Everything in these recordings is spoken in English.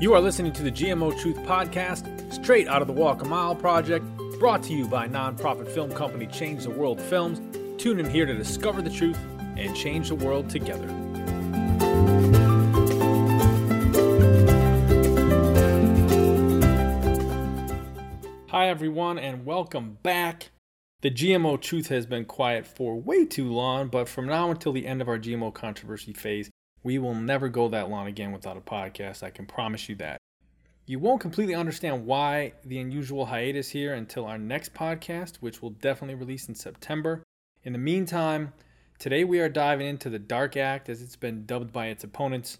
You are listening to the GMO Truth Podcast, straight out of the Walk a Mile Project, brought to you by nonprofit film company Change the World Films. Tune in here to discover the truth and change the world together. Hi, everyone, and welcome back. The GMO truth has been quiet for way too long, but from now until the end of our GMO controversy phase, we will never go that long again without a podcast. I can promise you that. You won't completely understand why the unusual hiatus here until our next podcast, which will definitely release in September. In the meantime, today we are diving into the DARK Act, as it's been dubbed by its opponents,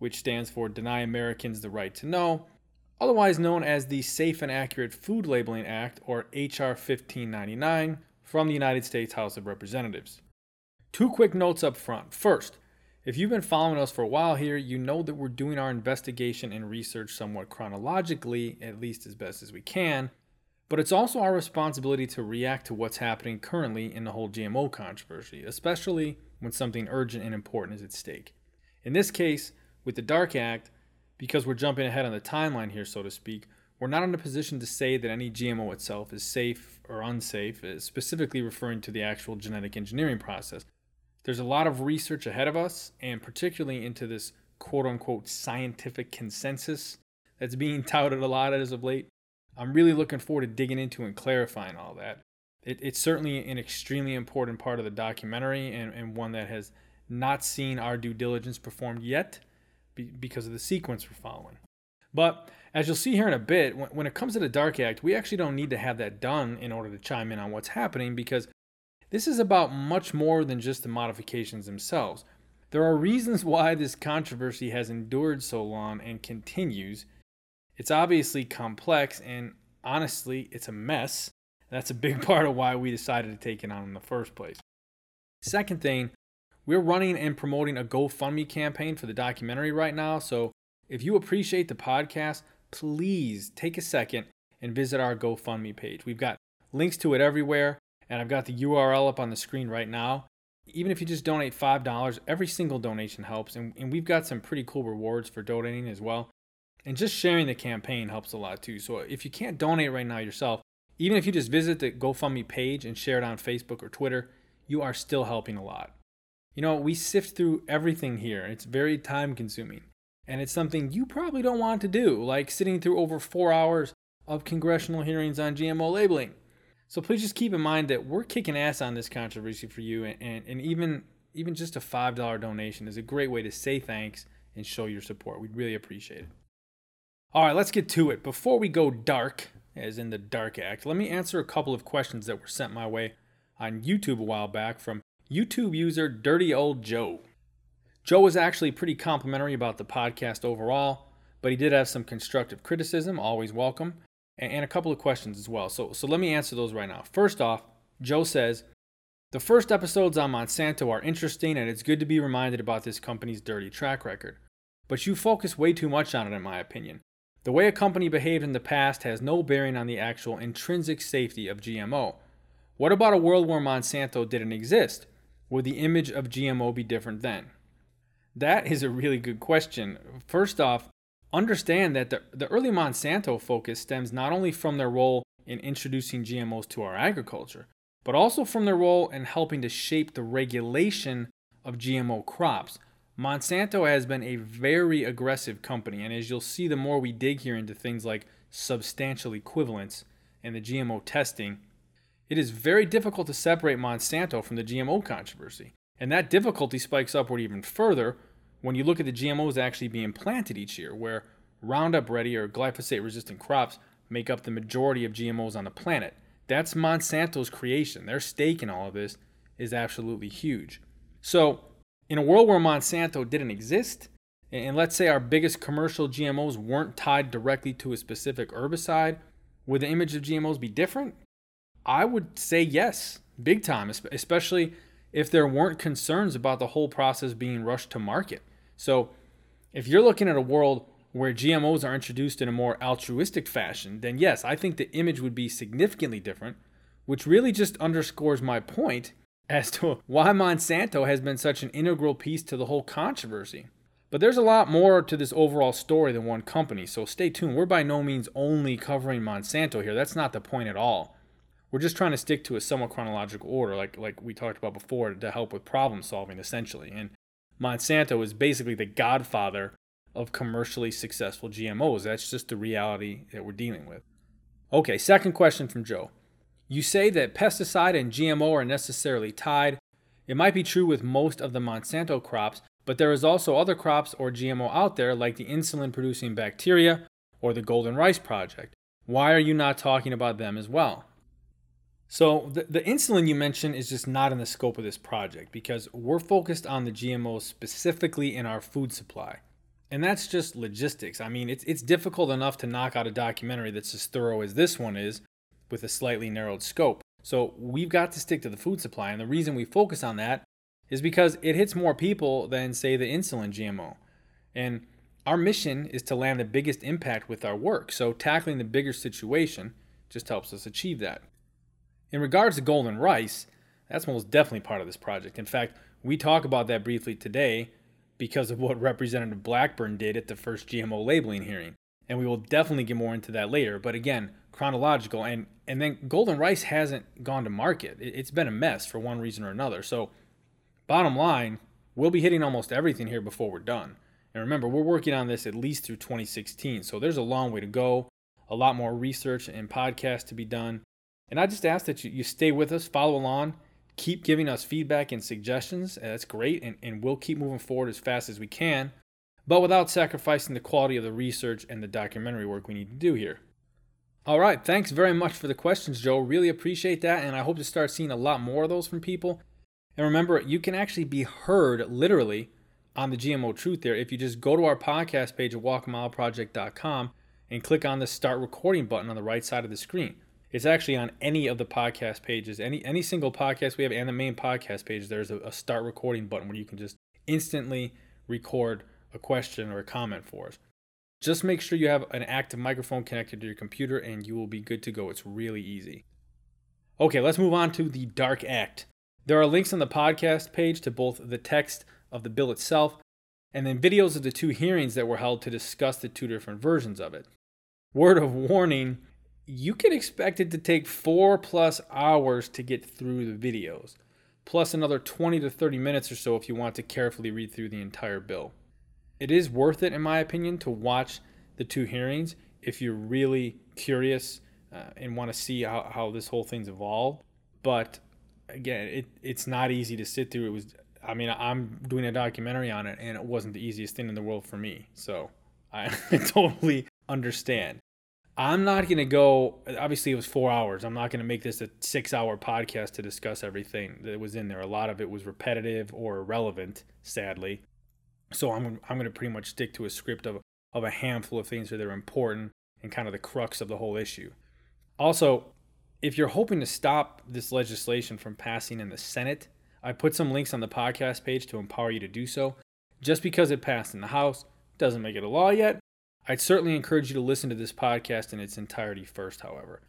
which stands for Deny Americans the Right to Know, otherwise known as the Safe and Accurate Food Labeling Act, or H.R. 1599, from the United States House of Representatives. Two quick notes up front. First, if you've been following us for a while here, you know that we're doing our investigation and research somewhat chronologically, at least as best as we can. But it's also our responsibility to react to what's happening currently in the whole GMO controversy, especially when something urgent and important is at stake. In this case, with the Dark Act, because we're jumping ahead on the timeline here, so to speak, we're not in a position to say that any GMO itself is safe or unsafe, specifically referring to the actual genetic engineering process. There's a lot of research ahead of us, and particularly into this quote unquote scientific consensus that's being touted a lot as of late. I'm really looking forward to digging into and clarifying all that. It, it's certainly an extremely important part of the documentary and, and one that has not seen our due diligence performed yet be, because of the sequence we're following. But as you'll see here in a bit, when it comes to the Dark Act, we actually don't need to have that done in order to chime in on what's happening because this is about much more than just the modifications themselves. There are reasons why this controversy has endured so long and continues. It's obviously complex, and honestly, it's a mess. That's a big part of why we decided to take it on in the first place. Second thing, we're running and promoting a GoFundMe campaign for the documentary right now. So if you appreciate the podcast, please take a second and visit our GoFundMe page. We've got links to it everywhere and I've got the URL up on the screen right now. Even if you just donate $5, every single donation helps, and, and we've got some pretty cool rewards for donating as well. And just sharing the campaign helps a lot too. So if you can't donate right now yourself, even if you just visit the GoFundMe page and share it on Facebook or Twitter, you are still helping a lot. You know, we sift through everything here, it's very time consuming. And it's something you probably don't want to do, like sitting through over four hours of congressional hearings on GMO labeling. So please just keep in mind that we're kicking ass on this controversy for you, and, and, even even just a five dollar donation is a great way to say thanks and show your support. We'd really appreciate it. All right, let's get to it. Before we go dark, as in the Dark Act, let me answer a couple of questions that were sent my way on YouTube a while back from YouTube user Dirty Old Joe. Joe was actually pretty complimentary about the podcast overall, but he did have some constructive criticism, always welcome and a couple of questions as well. So, so let me answer those right now. First off, Joe says, the first episodes on Monsanto are interesting and it's good to be reminded about this company's dirty track record. But you focus way too much on it, in my opinion. The way a company behaved in the past has no bearing on the actual intrinsic safety of GMO. What about a world where Monsanto didn't exist? Would the image of GMO be different then? That is a really good question. First off, understand that the, the early Monsanto focus stems not only from their role in introducing GMOs to our agriculture, but also from their role in helping to shape the regulation of GMO crops. Monsanto has been a very aggressive company, and as you'll see, the more we dig here into things like substantial equivalence and the GMO testing, it is very difficult to separate Monsanto from the GMO controversy. And that difficulty spikes upward even further when you look at the GMOs actually being planted each year, where Roundup Ready or glyphosate resistant crops make up the majority of GMOs on the planet. That's Monsanto's creation. Their stake in all of this is absolutely huge. So, in a world where Monsanto didn't exist, and let's say our biggest commercial GMOs weren't tied directly to a specific herbicide, would the image of GMOs be different? I would say yes, big time, especially if there weren't concerns about the whole process being rushed to market. So, if you're looking at a world where GMOs are introduced in a more altruistic fashion, then yes, I think the image would be significantly different, which really just underscores my point as to why Monsanto has been such an integral piece to the whole controversy. But there's a lot more to this overall story than one company, so stay tuned. We're by no means only covering Monsanto here. That's not the point at all. We're just trying to stick to a somewhat chronological order, like like we talked about before, to help with problem solving essentially. And Monsanto is basically the godfather of commercially successful GMOs. That's just the reality that we're dealing with. Okay, second question from Joe. You say that pesticide and GMO are necessarily tied. It might be true with most of the Monsanto crops, but there is also other crops or GMO out there like the insulin producing bacteria or the golden rice project. Why are you not talking about them as well? So, the, the insulin you mentioned is just not in the scope of this project because we're focused on the GMOs specifically in our food supply. And that's just logistics. I mean, it's, it's difficult enough to knock out a documentary that's as thorough as this one is with a slightly narrowed scope. So, we've got to stick to the food supply. And the reason we focus on that is because it hits more people than, say, the insulin GMO. And our mission is to land the biggest impact with our work. So, tackling the bigger situation just helps us achieve that. In regards to golden rice, that's most definitely part of this project. In fact, we talk about that briefly today because of what Representative Blackburn did at the first GMO labeling hearing. And we will definitely get more into that later. But again, chronological and and then golden rice hasn't gone to market. It's been a mess for one reason or another. So Bottom line, we'll be hitting almost everything here before we're done. And remember, we're working on this at least through 2016. So there's a long way to go, a lot more research and podcasts to be done. And I just ask that you, you stay with us, follow along, keep giving us feedback and suggestions. Uh, that's great. And, and we'll keep moving forward as fast as we can, but without sacrificing the quality of the research and the documentary work we need to do here. All right. Thanks very much for the questions, Joe. Really appreciate that. And I hope to start seeing a lot more of those from people. And remember, you can actually be heard literally on the GMO Truth there if you just go to our podcast page at walkamileproject.com and click on the start recording button on the right side of the screen. It's actually on any of the podcast pages, any any single podcast we have, and the main podcast page. There's a, a start recording button where you can just instantly record a question or a comment for us. Just make sure you have an active microphone connected to your computer, and you will be good to go. It's really easy. Okay, let's move on to the Dark Act. There are links on the podcast page to both the text of the bill itself and then videos of the two hearings that were held to discuss the two different versions of it. Word of warning you can expect it to take four plus hours to get through the videos, plus another 20 to 30 minutes or so if you want to carefully read through the entire bill. It is worth it, in my opinion, to watch the two hearings if you're really curious uh, and want to see how, how this whole thing's evolved. But again, it it's not easy to sit through. It was, I mean, I'm doing a documentary on it, and it wasn't the easiest thing in the world for me. So I totally understand. I'm not going to go. Obviously, it was four hours. I'm not going to make this a six hour podcast to discuss everything that was in there. A lot of it was repetitive or irrelevant, sadly. So I'm, I'm going to pretty much stick to a script of, of a handful of things that are important and kind of the crux of the whole issue. Also, if you're hoping to stop this legislation from passing in the Senate, I put some links on the podcast page to empower you to do so. Just because it passed in the House doesn't make it a law yet. I'd certainly encourage you to listen to this podcast in its entirety first, however.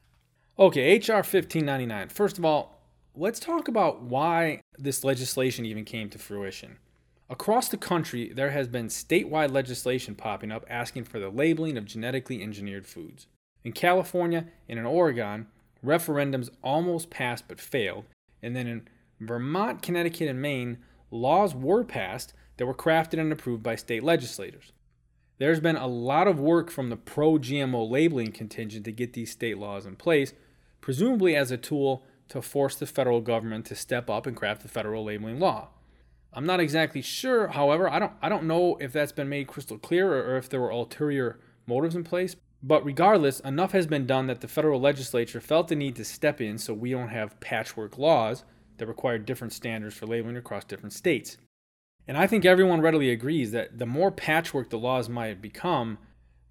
Okay, H.R. 1599. First of all, let's talk about why this legislation even came to fruition. Across the country, there has been statewide legislation popping up asking for the labeling of genetically engineered foods. In California and in Oregon, referendums almost passed but failed. And then in Vermont, Connecticut, and Maine, laws were passed that were crafted and approved by state legislators. There's been a lot of work from the pro GMO labeling contingent to get these state laws in place, presumably as a tool to force the federal government to step up and craft the federal labeling law. I'm not exactly sure, however, I don't I don't know if that's been made crystal clear or, or if there were ulterior motives in place, but regardless, enough has been done that the federal legislature felt the need to step in so we don't have patchwork laws that require different standards for labeling across different states. And I think everyone readily agrees that the more patchwork the laws might become,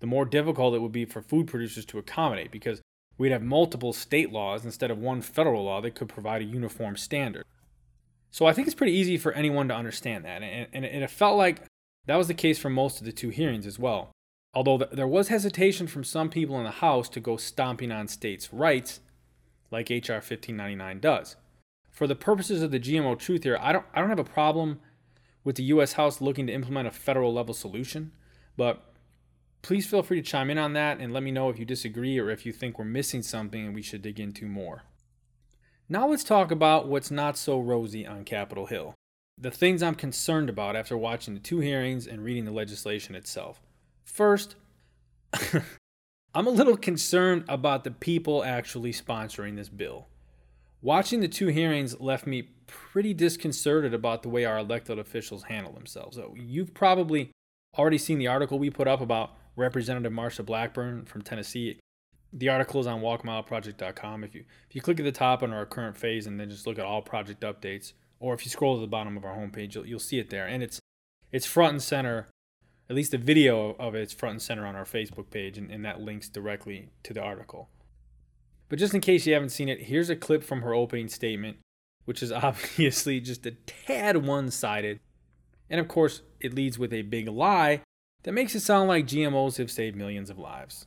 the more difficult it would be for food producers to accommodate because we'd have multiple state laws instead of one federal law that could provide a uniform standard. So I think it's pretty easy for anyone to understand that. And, and it felt like that was the case for most of the two hearings as well. Although there was hesitation from some people in the House to go stomping on states' rights, like H.R. 1599 does. For the purposes of the GMO truth here, I don't, I don't have a problem with the US House looking to implement a federal level solution. But please feel free to chime in on that and let me know if you disagree or if you think we're missing something and we should dig into more. Now let's talk about what's not so rosy on Capitol Hill. The things I'm concerned about after watching the two hearings and reading the legislation itself. First, I'm a little concerned about the people actually sponsoring this bill. Watching the two hearings left me pretty disconcerted about the way our elected officials handle themselves. So you've probably already seen the article we put up about Representative Marsha Blackburn from Tennessee. The article is on walkamileproject.com. If you if you click at the top on our current phase and then just look at all project updates, or if you scroll to the bottom of our homepage, you'll, you'll see it there. And it's it's front and center. At least the video of it's front and center on our Facebook page, and, and that links directly to the article. But just in case you haven't seen it, here's a clip from her opening statement, which is obviously just a tad one sided. And of course, it leads with a big lie that makes it sound like GMOs have saved millions of lives.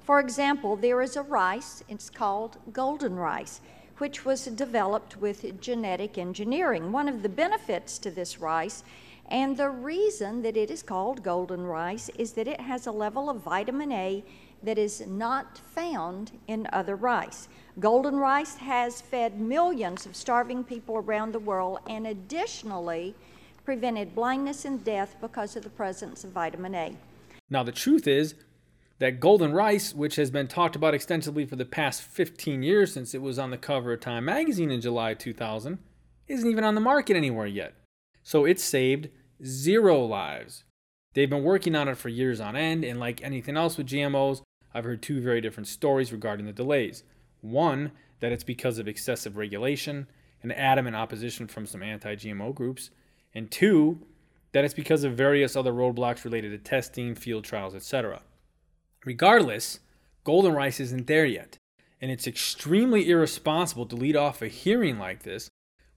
For example, there is a rice, it's called golden rice, which was developed with genetic engineering. One of the benefits to this rice and the reason that it is called golden rice is that it has a level of vitamin A that is not found in other rice. Golden rice has fed millions of starving people around the world and additionally prevented blindness and death because of the presence of vitamin A. Now, the truth is that golden rice, which has been talked about extensively for the past 15 years since it was on the cover of Time magazine in July 2000, isn't even on the market anywhere yet. So it saved zero lives. They've been working on it for years on end, and like anything else with GMOs, I've heard two very different stories regarding the delays. One, that it's because of excessive regulation and adamant opposition from some anti GMO groups, and two, that it's because of various other roadblocks related to testing, field trials, etc. Regardless, golden rice isn't there yet, and it's extremely irresponsible to lead off a hearing like this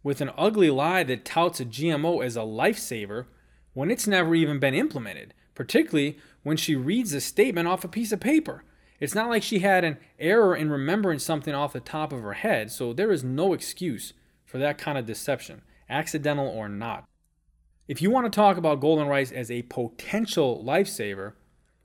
with an ugly lie that touts a GMO as a lifesaver when it's never even been implemented, particularly when she reads a statement off a piece of paper. It's not like she had an error in remembering something off the top of her head, so there is no excuse for that kind of deception, accidental or not. If you want to talk about golden rice as a potential lifesaver,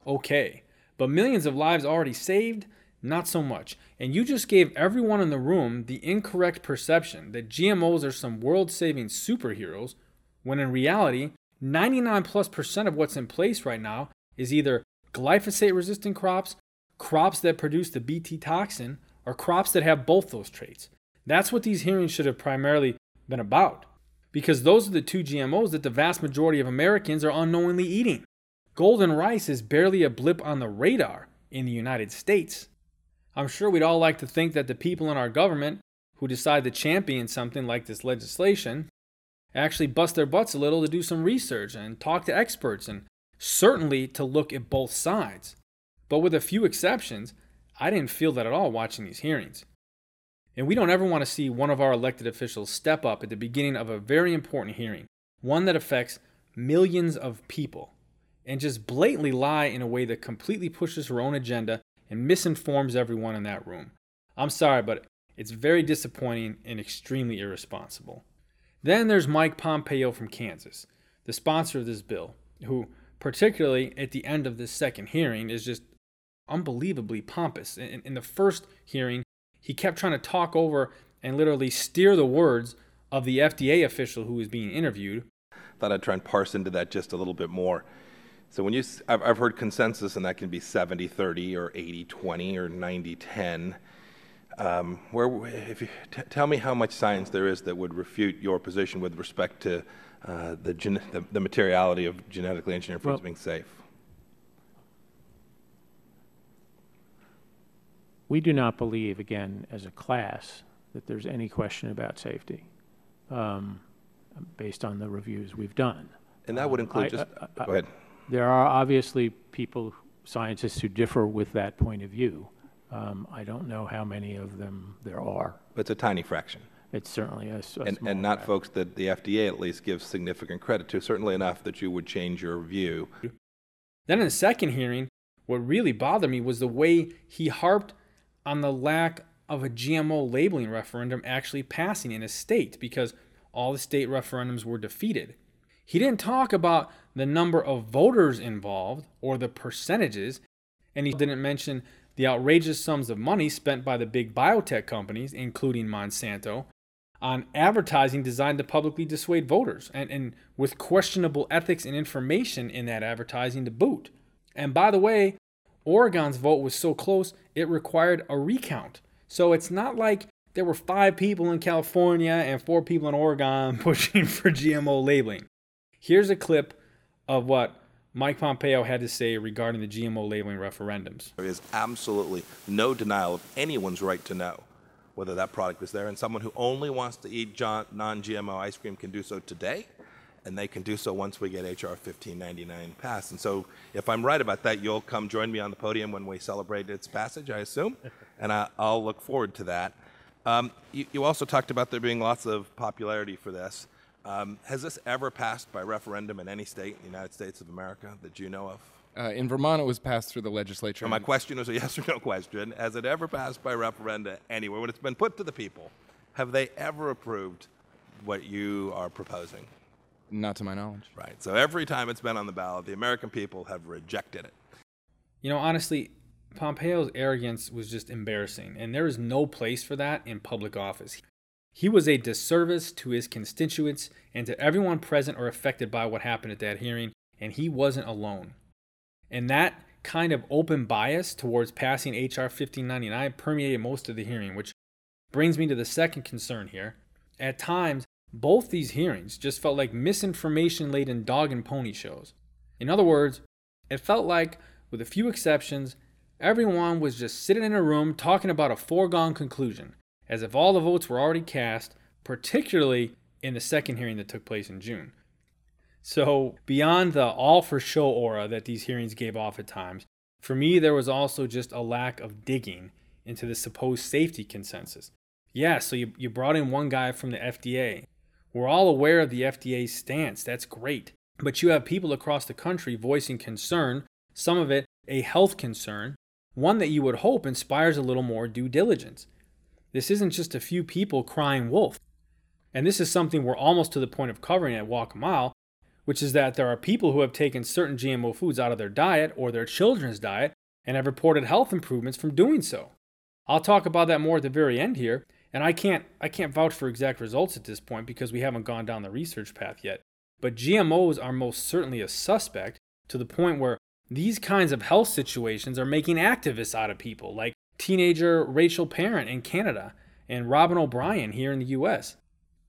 okay. But millions of lives already saved, not so much. And you just gave everyone in the room the incorrect perception that GMOs are some world saving superheroes, when in reality, 99 plus percent of what's in place right now is either glyphosate resistant crops, crops that produce the Bt toxin, or crops that have both those traits. That's what these hearings should have primarily been about. Because those are the two GMOs that the vast majority of Americans are unknowingly eating. Golden rice is barely a blip on the radar in the United States. I'm sure we'd all like to think that the people in our government who decide to champion something like this legislation actually bust their butts a little to do some research and talk to experts and certainly to look at both sides. But with a few exceptions, I didn't feel that at all watching these hearings. And we don't ever want to see one of our elected officials step up at the beginning of a very important hearing, one that affects millions of people, and just blatantly lie in a way that completely pushes her own agenda and misinforms everyone in that room. I'm sorry, but it's very disappointing and extremely irresponsible. Then there's Mike Pompeo from Kansas, the sponsor of this bill, who, particularly at the end of this second hearing, is just unbelievably pompous. In, in the first hearing, he kept trying to talk over and literally steer the words of the FDA official who was being interviewed. Thought I'd try and parse into that just a little bit more. So when you, I've, I've heard consensus, and that can be 70 30 or 80 20 or 90 10. Um, where, if you t- tell me how much science there is that would refute your position with respect to uh, the, gen- the, the, materiality of genetically engineered foods well, being safe. We do not believe, again, as a class, that there's any question about safety um, based on the reviews we've done. And that would include just, I, I, go ahead. There are obviously people, scientists, who differ with that point of view. Um, I don't know how many of them there are. But It's a tiny fraction. It's certainly a, a and, and not folks that the FDA at least gives significant credit to, certainly enough that you would change your view. Then in the second hearing, what really bothered me was the way he harped on the lack of a GMO labeling referendum actually passing in a state because all the state referendums were defeated. He didn't talk about the number of voters involved or the percentages, and he didn't mention the outrageous sums of money spent by the big biotech companies, including Monsanto, on advertising designed to publicly dissuade voters and, and with questionable ethics and information in that advertising to boot. And by the way, Oregon's vote was so close it required a recount. So it's not like there were five people in California and four people in Oregon pushing for GMO labeling. Here's a clip of what Mike Pompeo had to say regarding the GMO labeling referendums. There is absolutely no denial of anyone's right to know whether that product is there, and someone who only wants to eat non GMO ice cream can do so today, and they can do so once we get HR 1599 passed. And so, if I'm right about that, you'll come join me on the podium when we celebrate its passage, I assume, and I, will look forward to that. Um, you, you also talked about there being lots of popularity for this. Um, has this ever passed by referendum in any state in the United States of America that you know of? Uh, in Vermont, it was passed through the legislature. my question was a yes or no question. Has it ever passed by referenda anywhere? When it's been put to the people, have they ever approved what you are proposing? Not to my knowledge. Right. So every time it's been on the ballot, the American people have rejected it. You know, honestly, Pompeo's arrogance was just embarrassing, and there is no place for that in public office. He was a disservice to his constituents and to everyone present or affected by what happened at that hearing, and he wasn't alone. And that kind of open bias towards passing H.R. 1599 permeated most of the hearing, which brings me to the second concern here. At times, both these hearings just felt like misinformation laden dog and pony shows. In other words, it felt like, with a few exceptions, everyone was just sitting in a room talking about a foregone conclusion as if all the votes were already cast, particularly in the second hearing that took place in June. So, beyond the all for show aura that these hearings gave off at times, for me, there was also just a lack of digging into the supposed safety consensus. Yeah, so you, you brought in one guy from the FDA. We're all aware of the FDA's stance. That's great. But you have people across the country voicing concern, some of it a health concern, one that you would hope inspires a little more due diligence. This isn't just a few people crying wolf. And this is something we're almost to the point of covering at Walk a Mile, which is that there are people who have taken certain GMO foods out of their diet or their children's diet and have reported health improvements from doing so. I'll talk about that more at the very end here, and I can't I can't vouch for exact results at this point because we haven't gone down the research path yet. But GMOs are most certainly a suspect to the point where these kinds of health situations are making activists out of people like teenager Rachel Parent in Canada and Robyn O'Brien here in the US.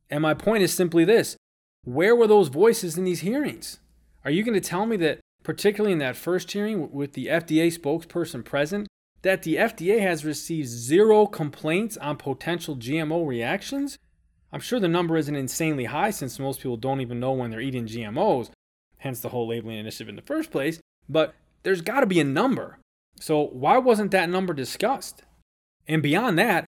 And my point is simply this where were those voices in these hearings? Are you going to tell me that, particularly in that first hearing with the FDA spokesperson present, that the FDA has received zero complaints on potential GMO reactions? I'm sure the number isn't insanely high since most people don't even know when they're eating GMOs, hence the whole labeling initiative in the first place, but there's got to be a number. So, why wasn't that number discussed? And beyond that,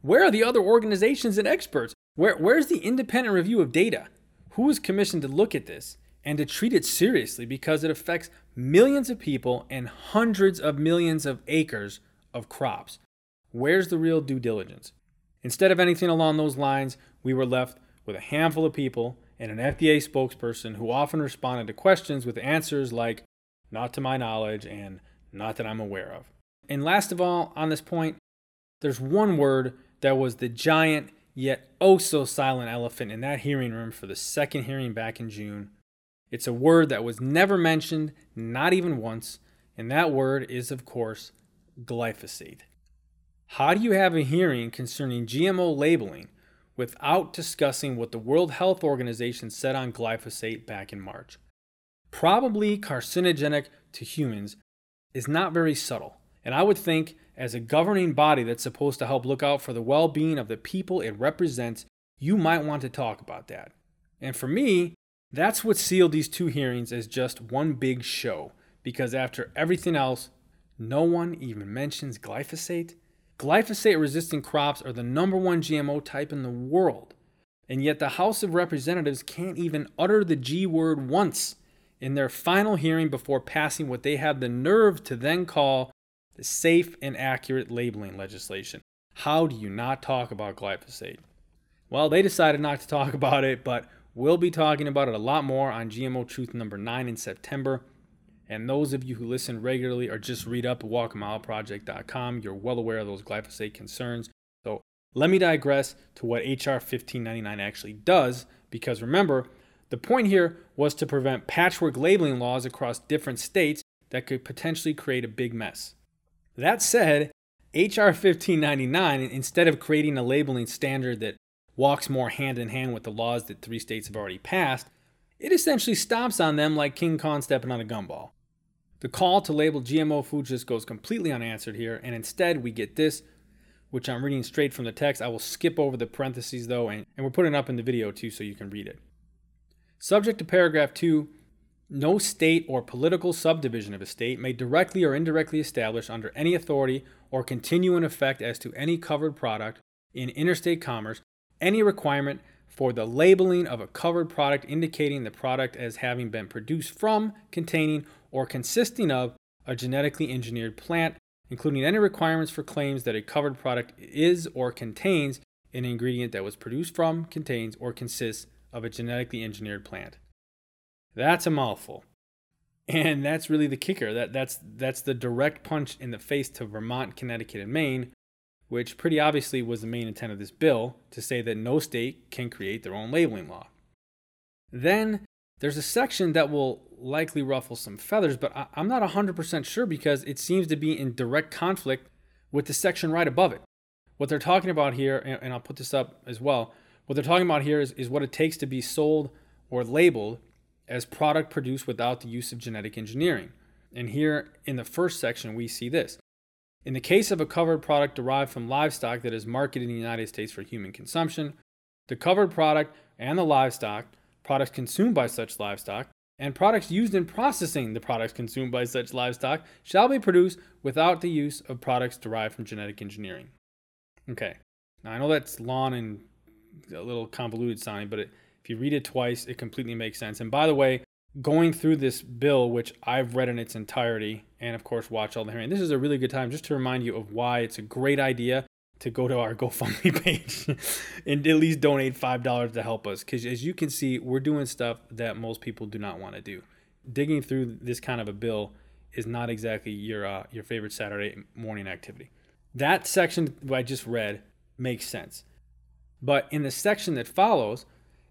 where are the other organizations and experts? Where, where's the independent review of data? Who is commissioned to look at this and to treat it seriously because it affects millions of people and hundreds of millions of acres of crops? Where's the real due diligence? Instead of anything along those lines, we were left with a handful of people and an FDA spokesperson who often responded to questions with answers like, not to my knowledge, and not that I'm aware of. And last of all, on this point, there's one word that was the giant yet oh so silent elephant in that hearing room for the second hearing back in June. It's a word that was never mentioned, not even once, and that word is, of course, glyphosate. How do you have a hearing concerning GMO labeling without discussing what the World Health Organization said on glyphosate back in March? Probably carcinogenic to humans is not very subtle. And I would think, as a governing body that's supposed to help look out for the well being of the people it represents, you might want to talk about that. And for me, that's what sealed these two hearings as just one big show, because after everything else, no one even mentions glyphosate. Glyphosate resistant crops are the number one GMO type in the world, and yet the House of Representatives can't even utter the G word once in their final hearing before passing what they have the nerve to then call the safe and accurate labeling legislation. How do you not talk about glyphosate? Well, they decided not to talk about it, but We'll be talking about it a lot more on GMO Truth number 9 in September. And those of you who listen regularly or just read up at walkamileproject.com, you're well aware of those glyphosate concerns. So let me digress to what HR 1599 actually does, because remember, the point here was to prevent patchwork labeling laws across different states that could potentially create a big mess. That said, HR 1599, instead of creating a labeling standard that walks more hand in hand with the laws that three states have already passed, it essentially stomps on them like King Kong stepping on a gumball. The call to label GMO food just goes completely unanswered here, and instead we get this, which I'm reading straight from the text. I will skip over the parentheses though, and, and we're putting up in the video too so you can read it. Subject to paragraph 2, no state or political subdivision of a state may directly or indirectly establish under any authority or continue in effect as to any covered product in interstate commerce any requirement for the labeling of a covered product indicating the product as having been produced from, containing, or consisting of a genetically engineered plant, including any requirements for claims that a covered product is or contains an ingredient that was produced from, contains, or consists of a genetically engineered plant. That's a mouthful. And that's really the kicker. That that's that's the direct punch in the face to Vermont, Connecticut, and Maine, which pretty obviously was the main intent of this bill to say that no state can create their own labeling law. Then there's a section that will likely ruffle some feathers, but I, am not 100% sure because it seems to be in direct conflict with the section right above it. What they're talking about here, and, and I'll put this up as well, what they're talking about here is, is what it takes to be sold or labeled as product produced without the use of genetic engineering. And here in the first section, we see this. In the case of a covered product derived from livestock that is marketed in the United States for human consumption, the covered product and the livestock, products consumed by such livestock, and products used in processing the products consumed by such livestock shall be produced without the use of products derived from genetic engineering. Okay, now I know that's long and a little convoluted sounding, but it, if you read it twice, it completely makes sense. And by the way, going through this bill, which I've read in its entirety, and of course watch all the hearing, this is a really good time just to remind you of why it's a great idea to go to our GoFundMe page and at least donate five dollars to help us. Because as you can see, we're doing stuff that most people do not want to do. Digging through this kind of a bill is not exactly your uh, your favorite Saturday morning activity. That section I just read makes sense, but in the section that follows,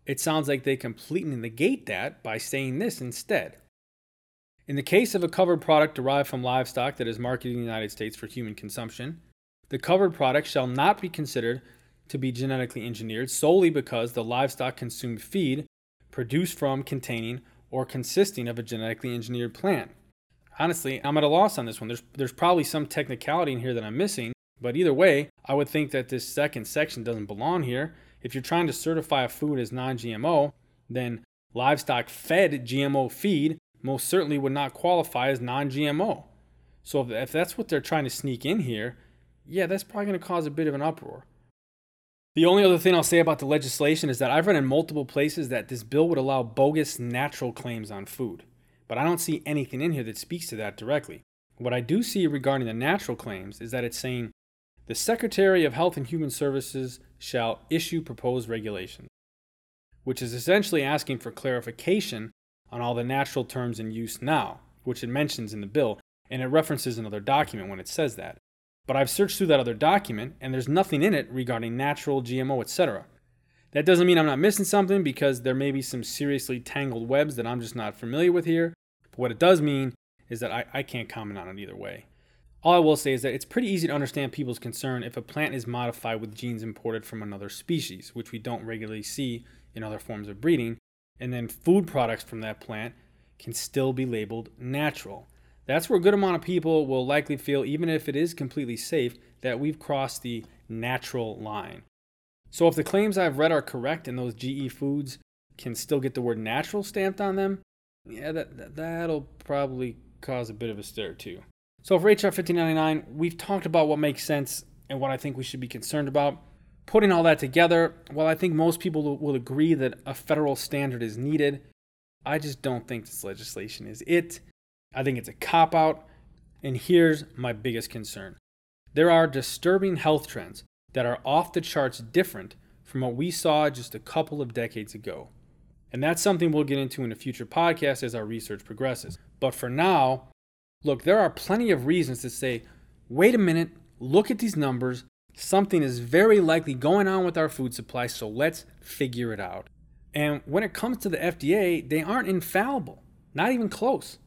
it sounds like they completely negate that by saying this instead. In the case of a covered product derived from livestock that is marketed in the United States for human consumption, the covered product shall not be considered to be genetically engineered solely because the livestock consumed feed produced from, containing, or consisting of a genetically engineered plant. Honestly, I'm at a loss on this one. There's, there's probably some technicality in here that I'm missing, but either way, I would think that this second section doesn't belong here. If you're trying to certify a food as non GMO, then livestock fed GMO feed most certainly would not qualify as non GMO. So if, if that's what they're trying to sneak in here, yeah, that's probably going to cause a bit of an uproar. The only other thing I'll say about the legislation is that I've read in multiple places that this bill would allow bogus natural claims on food, but I don't see anything in here that speaks to that directly. What I do see regarding the natural claims is that it's saying the Secretary of Health and Human Services shall issue proposed regulations, which is essentially asking for clarification on all the natural terms in use now, which it mentions in the bill, and it references another document when it says that. But I've searched through that other document and there's nothing in it regarding natural, GMO, etc. That doesn't mean I'm not missing something because there may be some seriously tangled webs that I'm just not familiar with here. But what it does mean is that I, I can't comment on it either way. All I will say is that it's pretty easy to understand people's concern if a plant is modified with genes imported from another species, which we don't regularly see in other forms of breeding, and then food products from that plant can still be labeled natural. That's where a good amount of people will likely feel, even if it is completely safe, that we've crossed the natural line. So if the claims I've read are correct and those GE foods can still get the word natural stamped on them, yeah, that, that'll probably cause a bit of a stir too. So for HR 1599, we've talked about what makes sense and what I think we should be concerned about. Putting all that together, while I think most people will agree that a federal standard is needed, I just don't think this legislation is it. I think it's a cop out. And here's my biggest concern there are disturbing health trends that are off the charts different from what we saw just a couple of decades ago. And that's something we'll get into in a future podcast as our research progresses. But for now, look, there are plenty of reasons to say, wait a minute, look at these numbers. Something is very likely going on with our food supply, so let's figure it out. And when it comes to the FDA, they aren't infallible, not even close.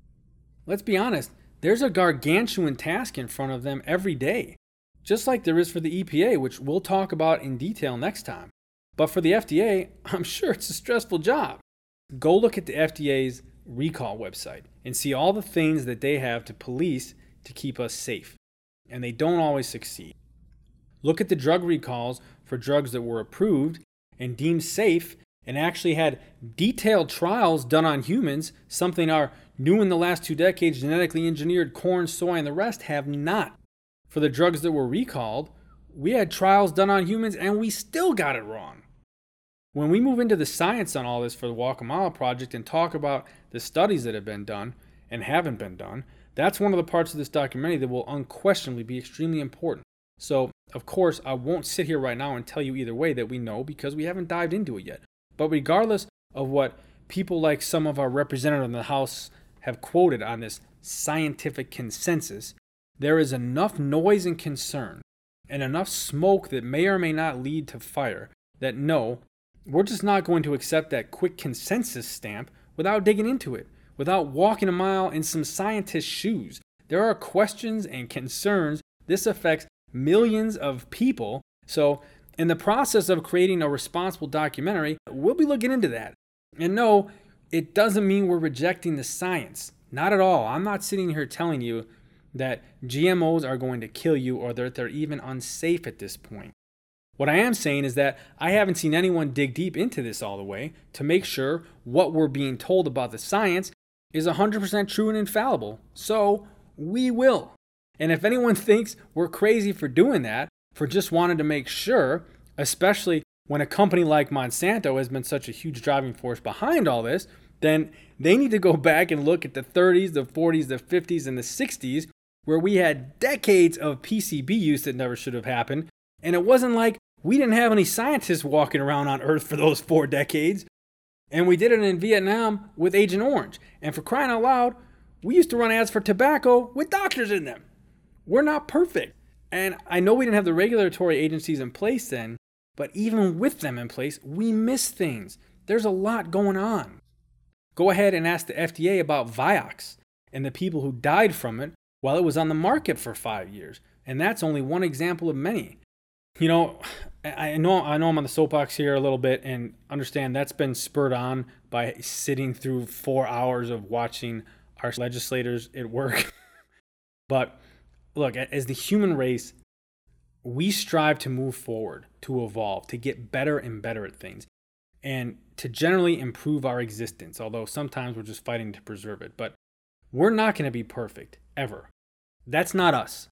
Let's be honest, there's a gargantuan task in front of them every day, just like there is for the EPA, which we'll talk about in detail next time. But for the FDA, I'm sure it's a stressful job. Go look at the FDA's recall website and see all the things that they have to police to keep us safe. And they don't always succeed. Look at the drug recalls for drugs that were approved and deemed safe and actually had detailed trials done on humans, something our new in the last two decades genetically engineered corn, soy, and the rest have not. For the drugs that were recalled, we had trials done on humans and we still got it wrong. When we move into the science on all this for the Walk a Mile project and talk about the studies that have been done and haven't been done, that's one of the parts of this documentary that will unquestionably be extremely important. So, of course, I won't sit here right now and tell you either way that we know because we haven't dived into it yet. But regardless of what people like some of our representatives in the House have quoted on this scientific consensus, there is enough noise and concern and enough smoke that may or may not lead to fire that no, we're just not going to accept that quick consensus stamp without digging into it, without walking a mile in some scientist's shoes. There are questions and concerns. This affects millions of people. So, in the process of creating a responsible documentary, we'll be looking into that. And no, it doesn't mean we're rejecting the science. Not at all. I'm not sitting here telling you that GMOs are going to kill you or that they're even unsafe at this point. What I am saying is that I haven't seen anyone dig deep into this all the way to make sure what we're being told about the science is 100% true and infallible. So we will. And if anyone thinks we're crazy for doing that, for just wanting to make sure, especially when a company like Monsanto has been such a huge driving force behind all this, then they need to go back and look at the 30s, the 40s, the 50s, and the 60s, where we had decades of PCB use that never should have happened. And it wasn't like we didn't have any scientists walking around on Earth for those four decades. And we did it in Vietnam with Agent Orange. And for crying out loud, we used to run ads for tobacco with doctors in them. We're not perfect. And I know we didn't have the regulatory agencies in place then, but even with them in place, we miss things. There's a lot going on. Go ahead and ask the FDA about Vioxx and the people who died from it while it was on the market for five years. And that's only one example of many. You know, I know I know I'm on the soapbox here a little bit and understand that's been spurred on by sitting through 4 hours of watching our legislators at work. but look, as the human race, we strive to move forward, to evolve, to get better and better at things, and to generally improve our existence, although sometimes we're just fighting to preserve it. But we're not going to be perfect, ever. That's not us.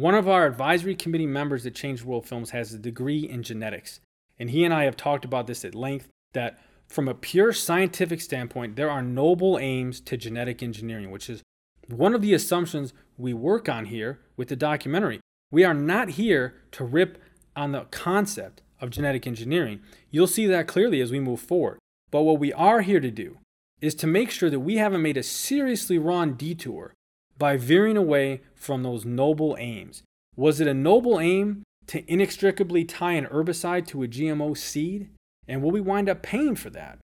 One of our advisory committee members at Change World Films has a degree in genetics, and he and I have talked about this at length that from a pure scientific standpoint, there are noble aims to genetic engineering, which is one of the assumptions we work on here with the documentary. We are not here to rip on the concept of genetic engineering. You'll see that clearly as we move forward. But what we are here to do is to make sure that we haven't made a seriously wrong detour by veering away from those noble aims. Was it a noble aim to inextricably tie an herbicide to a GMO seed? And will we wind up paying for that?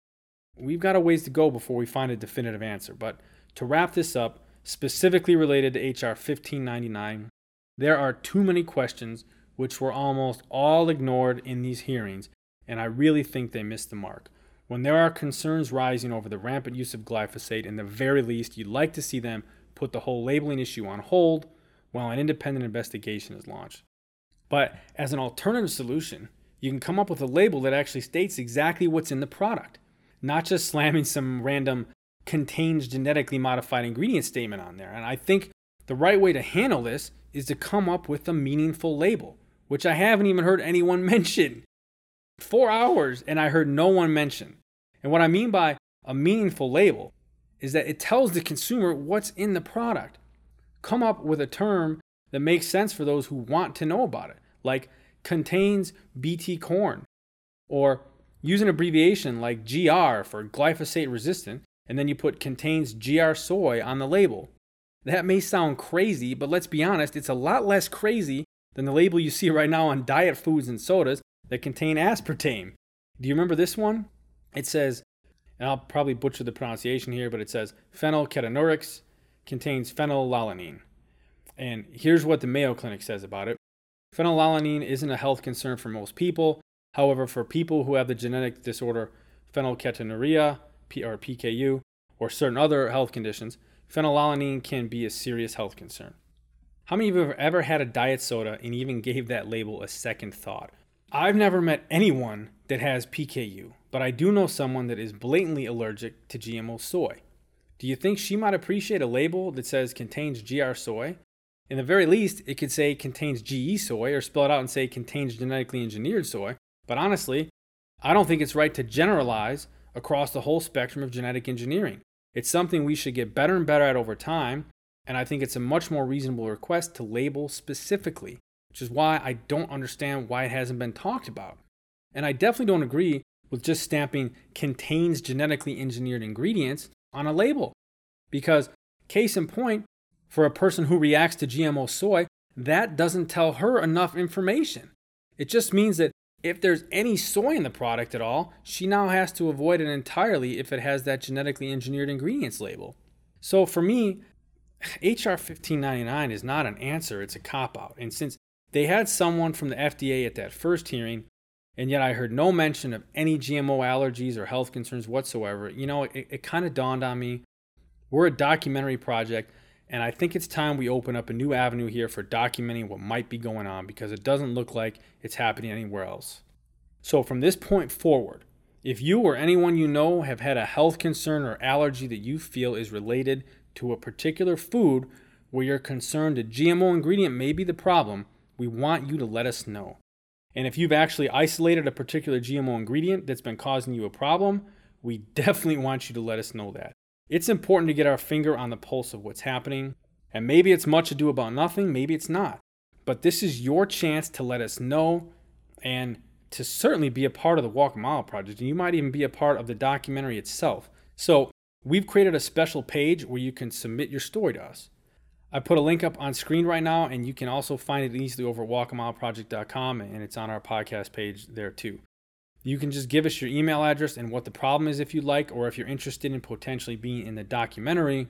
We've got a ways to go before we find a definitive answer. But to wrap this up, specifically related to HR 1599, there are too many questions which were almost all ignored in these hearings, and I really think they missed the mark. When there are concerns rising over the rampant use of glyphosate, in the very least, you'd like to see them put the whole labeling issue on hold while an independent investigation is launched. But as an alternative solution, you can come up with a label that actually states exactly what's in the product, not just slamming some random contains genetically modified ingredient statement on there. And I think the right way to handle this is to come up with a meaningful label, which I haven't even heard anyone mention. Four hours, and I heard no one mention. And what I mean by a meaningful label is that it tells the consumer what's in the product. Come up with a term that makes sense for those who want to know about it, like contains BT corn or use an abbreviation like GR for glyphosate resistant, and then you put contains GR soy on the label. That may sound crazy, but let's be honest, it's a lot less crazy than the label you see right now on diet foods and sodas that contain aspartame. Do you remember this one? It says, and I'll probably butcher the pronunciation here, but it says phenylketonuria contains phenylalanine. And here's what the Mayo Clinic says about it phenylalanine isn't a health concern for most people. However, for people who have the genetic disorder phenylketonuria, or PKU, or certain other health conditions, phenylalanine can be a serious health concern. How many of you have ever had a diet soda and even gave that label a second thought? I've never met anyone that has PKU, but I do know someone that is blatantly allergic to GMO soy. Do you think she might appreciate a label that says contains GR soy? In the very least, it could say contains GE soy or spell it out and say contains genetically engineered soy. But honestly, I don't think it's right to generalize across the whole spectrum of genetic engineering. It's something we should get better and better at over time, and I think it's a much more reasonable request to label specifically, which is why I don't understand why it hasn't been talked about. And I definitely don't agree with just stamping contains genetically engineered ingredients on a label. Because, case in point, for a person who reacts to GMO soy, that doesn't tell her enough information. It just means that if there's any soy in the product at all, she now has to avoid it entirely if it has that genetically engineered ingredients label. So for me, HR 1599 is not an answer, it's a cop out. And since they had someone from the FDA at that first hearing, and yet I heard no mention of any GMO allergies or health concerns whatsoever, you know, it, it kind of dawned on me we're a documentary project, and I think it's time we open up a new avenue here for documenting what might be going on because it doesn't look like it's happening anywhere else. So, from this point forward, if you or anyone you know have had a health concern or allergy that you feel is related to a particular food where you're concerned a GMO ingredient may be the problem, we want you to let us know. And if you've actually isolated a particular GMO ingredient that's been causing you a problem, we definitely want you to let us know that. It's important to get our finger on the pulse of what's happening. And maybe it's much ado about nothing, maybe it's not. But this is your chance to let us know and to certainly be a part of the Walk a Mile project. And you might even be a part of the documentary itself. So we've created a special page where you can submit your story to us. I put a link up on screen right now, and you can also find it easily over at walkamileproject.com, and it's on our podcast page there too. You can just give us your email address and what the problem is if you'd like, or if you're interested in potentially being in the documentary,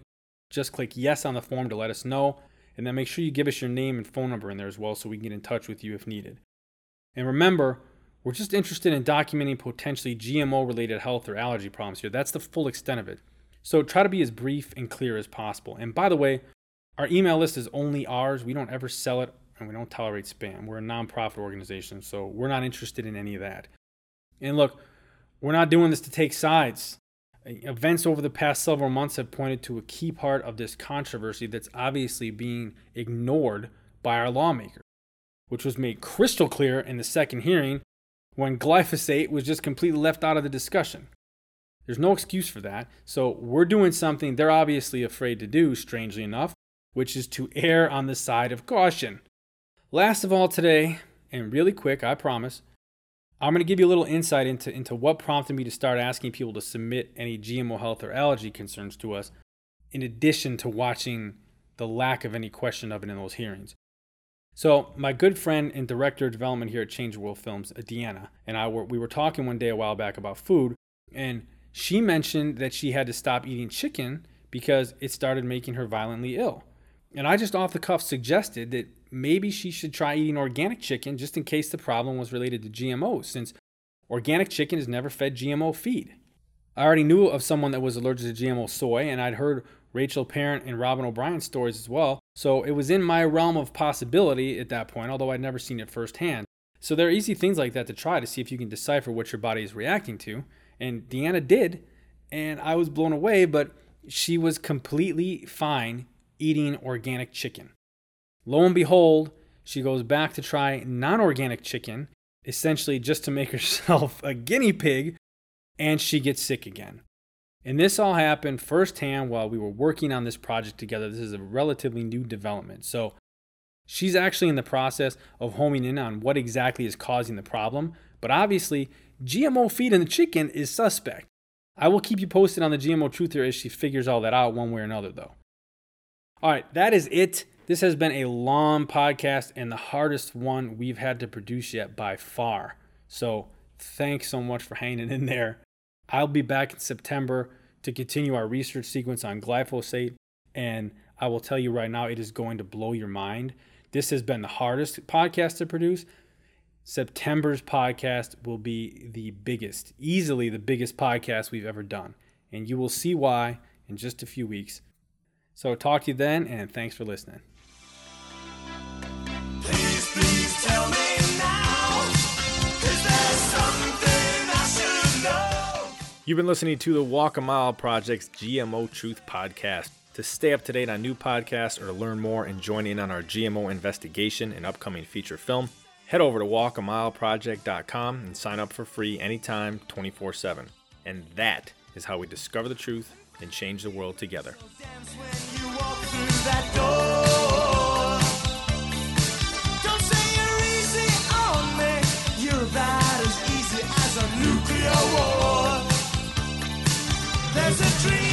just click yes on the form to let us know, and then make sure you give us your name and phone number in there as well so we can get in touch with you if needed. And remember, we're just interested in documenting potentially GMO related health or allergy problems here. That's the full extent of it. So try to be as brief and clear as possible. And by the way, our email list is only ours. We don't ever sell it and we don't tolerate spam. We're a nonprofit organization, so we're not interested in any of that. And look, we're not doing this to take sides. Events over the past several months have pointed to a key part of this controversy that's obviously being ignored by our lawmakers, which was made crystal clear in the second hearing when glyphosate was just completely left out of the discussion. There's no excuse for that. So we're doing something they're obviously afraid to do, strangely enough, which is to err on the side of caution. Last of all today, and really quick, I promise, I'm going to give you a little insight into, into what prompted me to start asking people to submit any GMO health or allergy concerns to us, in addition to watching the lack of any question of it in those hearings. So, my good friend and director of development here at Change World Films, Deanna, and I were we were talking one day a while back about food, and she mentioned that she had to stop eating chicken because it started making her violently ill. And I just off the cuff suggested that maybe she should try eating organic chicken just in case the problem was related to GMOs, since organic chicken is never fed GMO feed. I already knew of someone that was allergic to GMO soy, and I'd heard Rachel Parent and Robyn O'Brien's stories as well, so it was in my realm of possibility at that point, although I'd never seen it firsthand. So there are easy things like that to try to see if you can decipher what your body is reacting to, and Deanna did, and I was blown away, but she was completely fine eating organic chicken. Lo and behold, she goes back to try non organic chicken, essentially just to make herself a guinea pig, and she gets sick again. And this all happened firsthand while we were working on this project together. This is a relatively new development. So she's actually in the process of homing in on what exactly is causing the problem. But obviously, GMO feed in the chicken is suspect. I will keep you posted on the GMO truth here as she figures all that out one way or another, though. All right, that is it. This has been a long podcast and the hardest one we've had to produce yet by far. So, thanks so much for hanging in there. I'll be back in September to continue our research sequence on glyphosate, and I will tell you right now, it is going to blow your mind. This has been the hardest podcast to produce. September's podcast will be the biggest, easily the biggest podcast we've ever done. And you will see why in just a few weeks. So, talk to you then, and thanks for listening. Please, please tell me now. Is there something I should know? You've been listening to the Walk a Mile Project's GMO Truth Podcast. To stay up to date on new podcasts or to learn more and join in on our GMO investigation and upcoming feature film, head over to walkamileproject.com and sign up for free anytime, 24 7. And that is how we discover the truth and change the world together. There's a dream